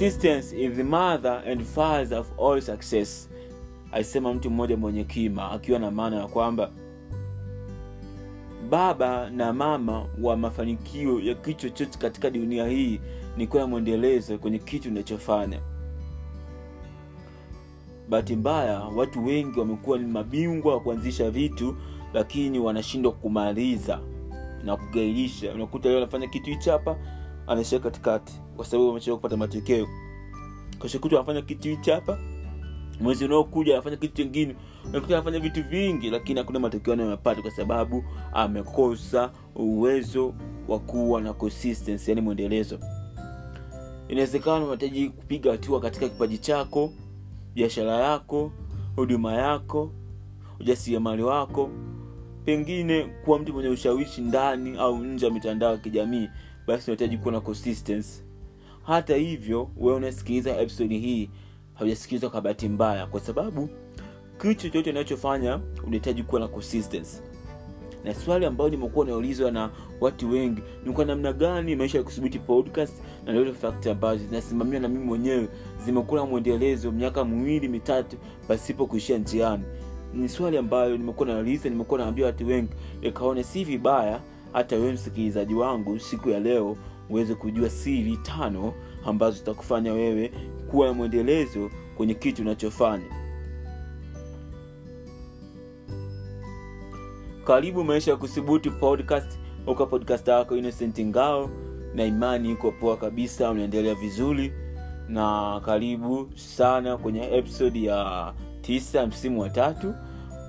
consistency is the mother and father of all success alisema mtu mmoja mwenye kima akiwa na maana ya kwamba baba na mama wa mafanikio ya kitu chochote katika dunia hii ni kuwa mwendelezo kwenye kitu unachofanya. Bahati mbaya watu wengi wamekuwa ni mabingwa wa kuanzisha vitu lakini wanashindwa kumaliza na kugairisha. Unakuta leo anafanya kitu hichi hapa anaishia katikati kwa sababu amechelewa kupata matokeo. Keshokuta anafanya kitu hichi hapa mwezi unaokuja anafanya kitu chingine unakuta anafanya vitu vingi lakini hakuna matokeo anayoyapata kwa sababu amekosa uwezo wa kuwa na consistency yani mwendelezo. Inawezekana unahitaji kupiga hatua katika kipaji chako biashara yako huduma yako ujasiriamali wako pengine kuwa mtu mwenye ushawishi ndani au nje ya mitandao ya kijamii basi unahitaji kuwa na consistency. Hata hivyo wewe unasikiliza episode hii haujasikilizwa kwa bahati mbaya kwa sababu kitu chochote unachofanya unahitaji kuwa na consistency. Na swali ambayo nimekuwa naulizwa na watu wengi ni kwa namna gani maisha ya kusubiti podcast na fact ambazo zinasimamiwa na mimi mwenyewe zimekuwa na mwendelezo miaka miwili mitatu pasipo kuishia njiani. Ni swali ambayo nimekuwa nauliza nimekuwa naambia watu wengi nikaona si vibaya hata wewe msikilizaji wangu siku ya leo uweze kujua siri tano ambazo zitakufanya wewe kuwa mwendelezo kwenye kitu unachofanya. Karibu maisha ya kuthubuti podcast. Uka podcast yako innocent ngao na imani iko poa kabisa unaendelea vizuri. Na karibu sana kwenye episode ya tisa msimu wa tatu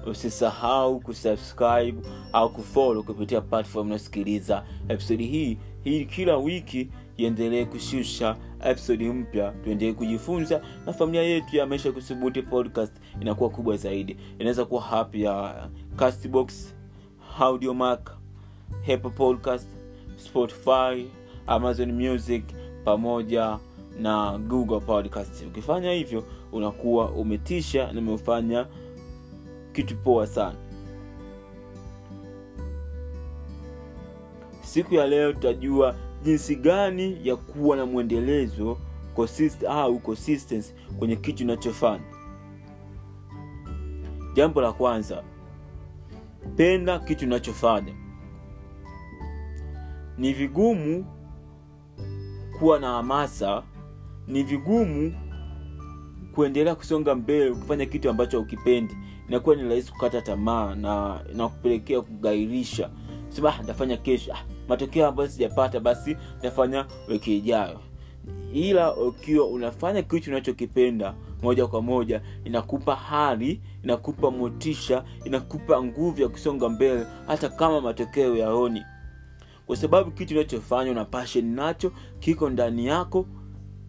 usisahau kusubscribe au kufollow kupitia platform unayosikiliza episodi hii. Hii kila wiki iendelee kushusha episodi mpya. Tuendelee kujifunza na familia yetu ya maisha kusubuti podcast inakuwa kubwa zaidi. Inaweza kuwa hap ya castbox audiomark hepo podcast spotify amazon music pamoja na google podcast. Ukifanya hivyo unakuwa umetisha na umefanya kitu poa sana. Siku ya leo tutajua jinsi gani ya kuwa na mwendelezo consist, au consistency kwenye kitu unachofanya. Jambo la kwanza penda kitu unachofanya. Ni vigumu kuwa na hamasa ni vigumu kuendelea kusonga mbele kufanya kitu ambacho ukipendi inakuwa ni rahisi kukata tamaa na nakupelekea kugairisha. Sema ah, nitafanya kesho. Ah, matokeo ambayo sijapata basi nitafanya wiki ijayo. Ila ukiwa unafanya kitu unachokipenda moja kwa moja inakupa hali inakupa motisha inakupa nguvu ya kusonga mbele hata kama matokeo yaoni kwa sababu kitu unachofanya una pashen nacho kiko ndani yako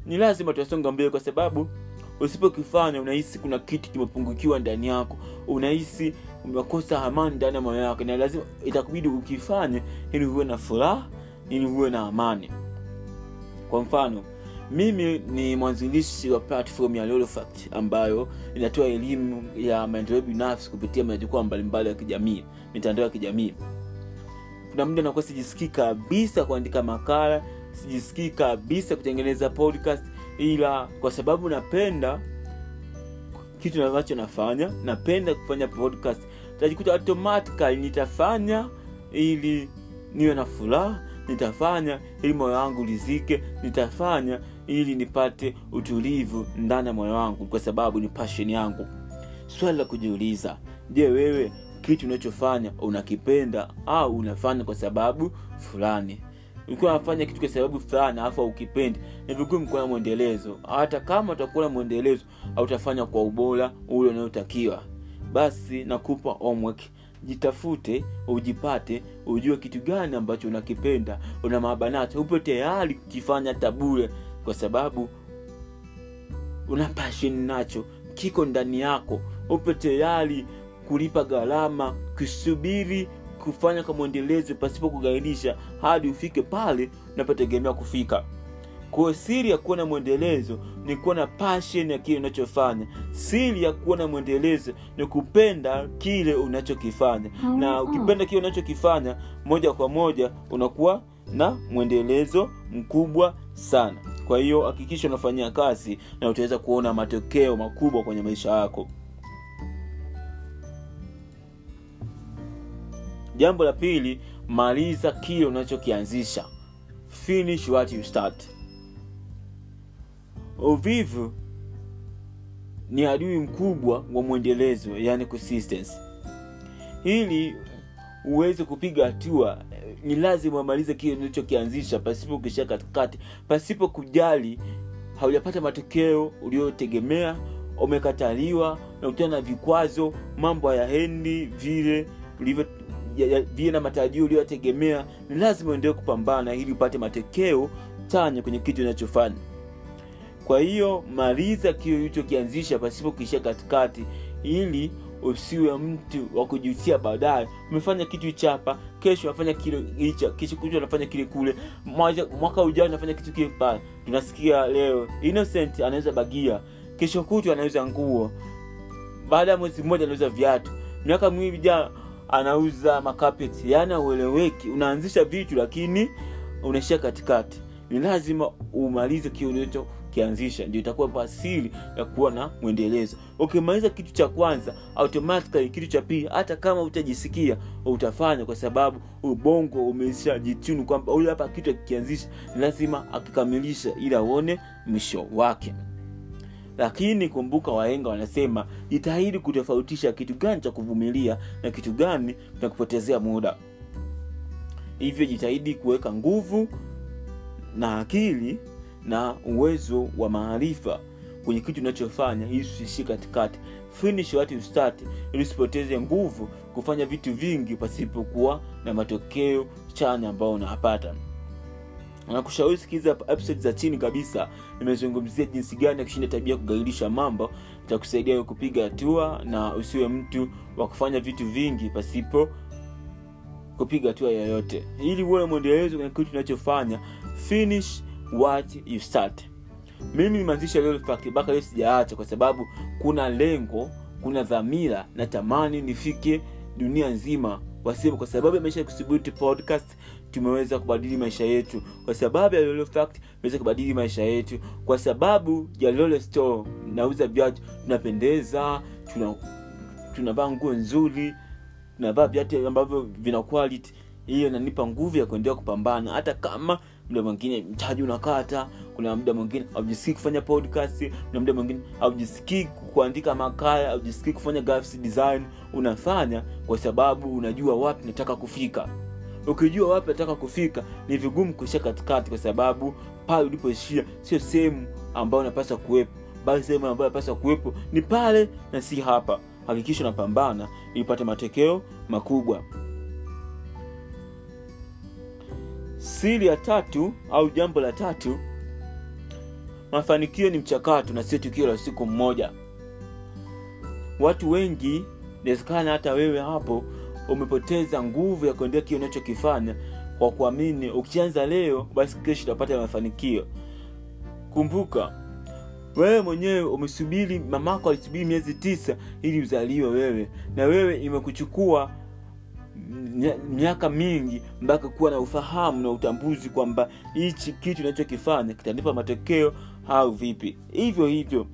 ni lazima tuasonga mbele kwa sababu usipokifanya unahisi kuna kitu kimepungukiwa ndani yako. Unahisi umekosa amani ndani ya moyo yako na lazima itakubidi ukifanye ili huwe na furaha ili huwe na amani. Kwa mfano mimi ni mwanzilishi wa platform ya Lolofact ambayo inatoa elimu ya maendeleo binafsi kupitia majukwaa mbalimbali ya kijamii mitandao ya kijamii. Kuna muda nakuwa sijisikii kabisa kuandika makala sijisikii kabisa kutengeneza podcast ila kwa sababu napenda kitu ambacho nafanya napenda kufanya podcast tajikuta automatically nitafanya ili niwe na furaha nitafanya ili moyo wangu lizike nitafanya ili nipate utulivu ndani ya moyo wangu kwa sababu ni pashen yangu. Swali la kujiuliza je wewe kitu unachofanya unakipenda au unafanya kwa sababu fulani ukiwa unafanya kitu kwa sababu fulani alafu aukipendi ni vigumu kuwa mwendelezo. Hata kama utakuwa na mwendelezo hautafanya kwa ubora ule unaotakiwa. Basi nakupa homework. Jitafute ujipate ujue kitu gani ambacho unakipenda una mabanacho upo tayari kukifanya tabule kwa sababu una passion nacho. Kiko ndani yako. Upo tayari kulipa gharama kusubiri kufanya kwa mwendelezo pasipo kugairisha hadi ufike pale unapotegemea kufika. Kwayo siri ya kuwa na mwendelezo ni kuwa na pashen ya kile unachofanya. Siri ya kuwa na mwendelezo ni kupenda kile unachokifanya. Na ukipenda kile unachokifanya moja kwa moja unakuwa na mwendelezo mkubwa sana. Kwa hiyo hakikisha unafanyia kazi na utaweza kuona matokeo makubwa kwenye maisha yako jambo la pili maliza kile unachokianzisha. Finish what you start. Uvivu ni adui mkubwa wa mwendelezo yani consistency. Ili uweze kupiga hatua ni lazima umalize kile ulichokianzisha pasipo kuishia katikati pasipo kujali haujapata matokeo uliotegemea umekataliwa nakutana na vikwazo mambo hayaendi vile ulivyo vile na matarajio uliyoyategemea, ni lazima uendelee kupambana ili upate matokeo chanya kwenye kitu unachofanya. Kwa hiyo maliza kile ulichokianzisha pasipo kuishia katikati ili usiwe mtu wa kujutia baadaye. Umefanya kitu chapa kesho unafanya kile hicha kesho kuja unafanya kile kule mwaka, ujao unafanya kitu kile pale. Tunasikia leo innocent anaweza bagia kesho kutu anaweza nguo baada ya mwezi mmoja anaweza viatu. Miaka miwili jaa anauza makapeti yani aueleweki unaanzisha vitu lakini unaishia katikati. Ni lazima umalize kile ulicho ukianzisha ndio itakuwa pasili ya kuwa na mwendelezo. Ukimaliza okay, kitu cha kwanza automatically kitu cha pili hata kama utajisikia utafanya kwa sababu ubongo umeshajitunu kwamba huyu hapa kitu akikianzisha lazima akikamilisha ili aone mwisho wake lakini kumbuka wahenga wanasema jitahidi kutofautisha kitu gani cha kuvumilia na kitu gani cha kupotezea muda. Hivyo jitahidi kuweka nguvu na akili na uwezo wa maarifa kwenye kitu unachofanya ili usiishie katikati. Finish what you start ili usipoteze nguvu kufanya vitu vingi pasipokuwa na matokeo chanya ambayo unayapata nakushauri sikiza episode za chini kabisa. Nimezungumzia jinsi gani ya kushinda tabia kugairisha mambo. Itakusaidia kupiga hatua na usiwe mtu wa kufanya vitu vingi pasipo kupiga hatua yoyote. Ili uone mwendelezo kwenye kitu unachofanya finish what you start. Mimi nimeanzisha mpaka leo sijaacha kwa sababu kuna lengo kuna dhamira na tamani nifike dunia nzima wasema kwa sababu ya maisha podcast tumeweza kubadili maisha yetu. Kwa sababu ya lolo fact tumeweza kubadili maisha yetu. Kwa sababu ya lolo store nauza viatu tunapendeza tuna nguo nzuri tunavaa viatu ambavyo vina quality. Hiyo inanipa nguvu ya kuendelea kupambana. Hata kama muda mwingine mtaji unakata kuna muda mwingine haujisikii kufanya podcast kuna muda mwingine haujisikii kuandika makala haujisikii kufanya design. Unafanya kwa sababu unajua wapi nataka kufika ukijua wapi nataka kufika ni vigumu kuishia katikati kwa sababu pale ulipoishia sio sehemu ambayo unapaswa kuwepo. Bali sehemu ambayo unapaswa kuwepo ni pale na si hapa. Hakikisha unapambana ili matokeo makubwa. Siri ya tatu au jambo la tatu mafanikio ni mchakato na sio tukio la siku mmoja. Watu wengi inawezekana hata wewe hapo umepoteza nguvu ya kuendea kile unachokifanya kwa kuamini. Ukianza leo basi kesho utapata mafanikio. Kumbuka wewe mwenyewe umesubiri mamako alisubiri miezi tisa ili uzaliwe wewe. Na wewe imekuchukua miaka mingi mpaka kuwa na ufahamu na utambuzi kwamba hichi kitu unachokifanya kitanipa matokeo au vipi. Hivyo hivyo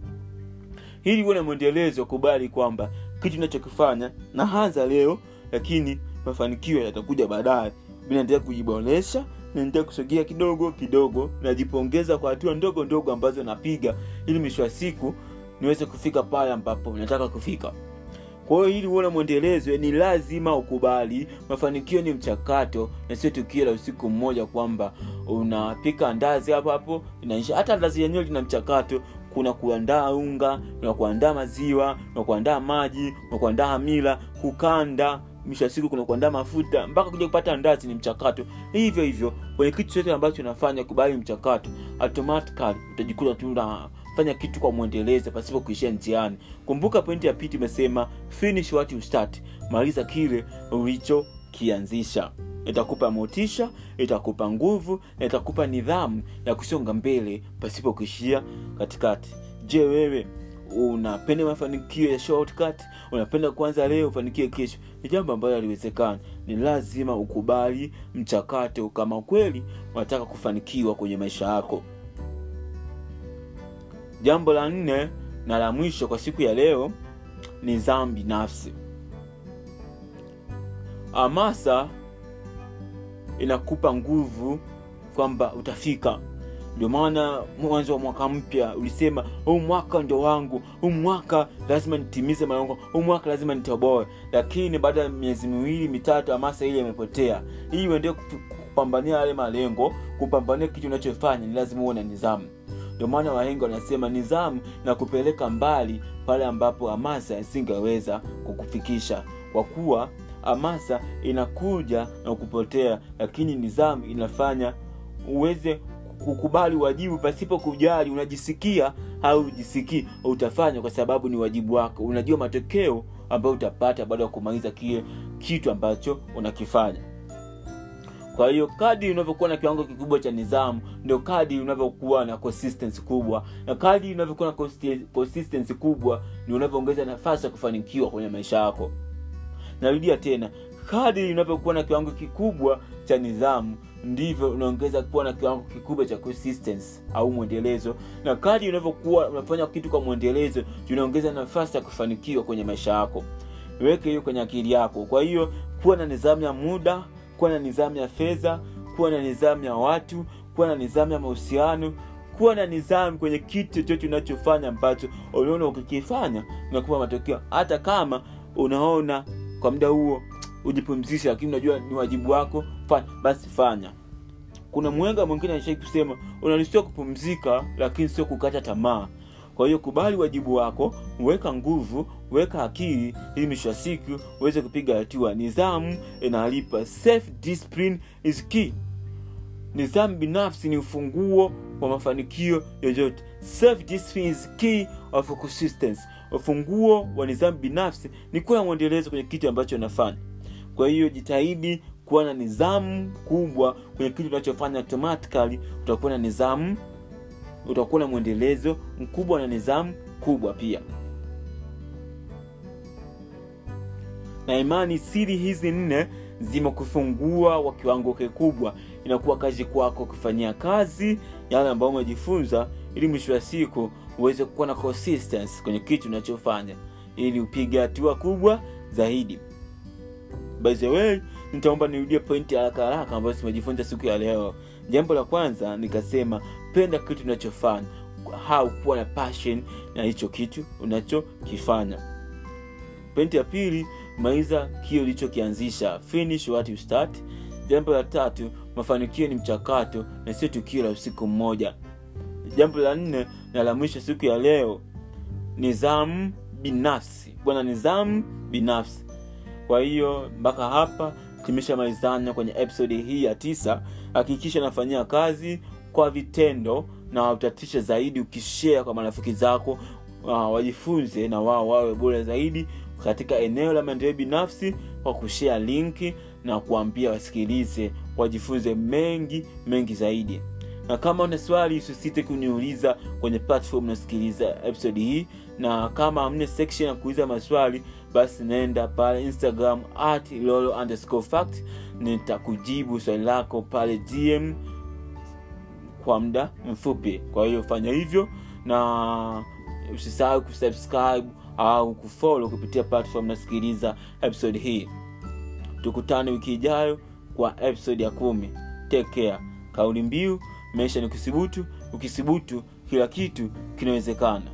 ili huwe na mwendelezo kubali kwamba kitu unachokifanya naanza leo lakini mafanikio yatakuja baadaye. Naendelea kujiboresha naendelea kusogea kidogo kidogo najipongeza kwa hatua ndogo ndogo ambazo napiga ili mwisho wa siku niweze kufika pale ambapo nataka kufika. Kwa hiyo ili uone mwendelezo ni lazima ukubali mafanikio ni mchakato na sio tukio la usiku mmoja kwamba unapika ndazi hapo hapo inaisha. Hata ndazi yenyewe lina mchakato. Kuna kuandaa unga kuna kuandaa maziwa kuna kuandaa maji kuna kuandaa hamila kukanda mwisho wa siku kuna kuandaa mafuta mpaka kuja kupata ndazi ni mchakato. Hivyo hivyo kwenye kitu chote ambacho unafanya kubali mchakato automatically utajikuta tu unafanya kitu kwa mwendelezo pasipo kuishia njiani. Kumbuka pointi ya pili imesema finish what you start maliza kile ulichokianzisha. Itakupa motisha itakupa nguvu na itakupa nidhamu ya kusonga mbele pasipo kuishia katikati. Je wewe unapenda mafanikio ya shortcut? Unapenda kuanza leo ufanikie kesho? Ni jambo ambalo haliwezekana ni lazima ukubali mchakato kama kweli unataka kufanikiwa kwenye maisha yako. Jambo la nne na la mwisho kwa siku ya leo ni zambi binafsi hamasa inakupa nguvu kwamba utafika ndio maana mwanzo wa mwaka mpya ulisema huu mwaka ndo wangu huu mwaka lazima nitimize malengo huu mwaka lazima nitoboe. Lakini baada ya miezi miwili mitatu hamasa ile imepotea. Hii uendee kupambania yale malengo kupambania kitu unachofanya ni lazima uwe na nidhamu. Ndio maana wahengi wanasema nidhamu na kupeleka mbali pale ambapo hamasa isingeweza kukufikisha. Kwa kuwa hamasa inakuja na kupotea lakini nidhamu inafanya uweze kukubali wajibu pasipo kujali. Unajisikia au ujisikii utafanya kwa sababu ni wajibu wako. Unajua matokeo ambayo utapata baada ya kumaliza kile kitu ambacho unakifanya. Kwa hiyo kadi unavyokuwa na kiwango kikubwa cha nidhamu ndio kadi unavyokuwa na consistency kubwa. Na kadi unavyokuwa na consistency kubwa ni unavyoongeza nafasi ya kufanikiwa kwenye maisha yako. Narudia tena kadi unavyokuwa na kiwango kikubwa cha nidhamu ndivyo unaongeza kuwa na kiwango kikubwa cha au mwendelezo. Na kadi unavyokuwa unafanya kitu kwa mwendelezo unaongeza nafasi ya kufanikiwa kwenye maisha yako. Weke hiyo kwenye akili yako. Kwa hiyo kuwa na nidhamu ya muda kuwa na nidhamu ya fedha kuwa na nidhamu ya watu kuwa na nidhamu ya mahusiano kuwa na nidhamu kwenye kitu chochote unachofanya ambacho unaona ukikifanya unakupa matokeo. Hata kama unaona kwa muda huo ujipumzisha lakini unajua ni wajibu wako fanya basi fanya. Kuna mwenga mwingine anashai kusema unaruhusiwa kupumzika lakini sio kukata tamaa. Kwa hiyo kubali wajibu wako weka nguvu weka akili ili mwisho wa siku uweze kupiga hatua. Nidhamu inalipa. Self discipline is key. Nidhamu binafsi ni ufunguo wa mafanikio yoyote. Self discipline is key of consistency. Ufunguo wa nidhamu binafsi ni kuwa mwendelezo kwenye kitu ambacho unafanya kwa hiyo jitahidi kuwa na nidhamu kubwa kwenye kitu unachofanya automatically utakuwa na nidhamu utakuwa na mwendelezo mkubwa na nidhamu kubwa pia. Na imani siri hizi nne zimekufungua kwa kiwango kikubwa. Inakuwa kazi kwako kufanyia kazi yale ambayo umejifunza ili mwisho wa siku uweze kuwa na consistency kwenye kitu unachofanya ili upige hatua kubwa zaidi by the way nitaomba nirudie pointi haraka haraka ambayo tumejifunza siku ya leo. Jambo la kwanza nikasema penda kitu unachofanya. Au kuwa na passion na hicho kitu unachokifanya. Pointi ya pili maliza kio ulichokianzisha. Finish what you start. Jambo la tatu mafanikio ni mchakato na sio tukio la usiku mmoja. Jambo la nne na la mwisho siku ya leo nizamu binafsi. Bwana nizamu binafsi kwa hiyo mpaka hapa tumeshamalizana kwenye episodi hii ya tisa. Hakikisha nafanyia kazi kwa vitendo na utatisha zaidi ukishea kwa marafiki zako uh, wajifunze na wao wawe bora zaidi katika eneo la maendeleo binafsi kwa kushea linki na kuambia wasikilize wajifunze mengi mengi zaidi. Na kama una swali usisite kuniuliza kwenye platform unasikiliza episodi hii. Na kama hamna section ya kuuliza maswali basi naenda pale instagram at lolo underscore fact nitakujibu swali lako pale dm kwa muda mfupi. Kwa hiyo fanya hivyo na usisahau kusubscribe au kufollow kupitia platform nasikiliza episode hii. Tukutane wiki ijayo kwa episode ya kumi. Take care. Kauli mbiu maisha ni kusibutu ukisibutu kila kitu kinawezekana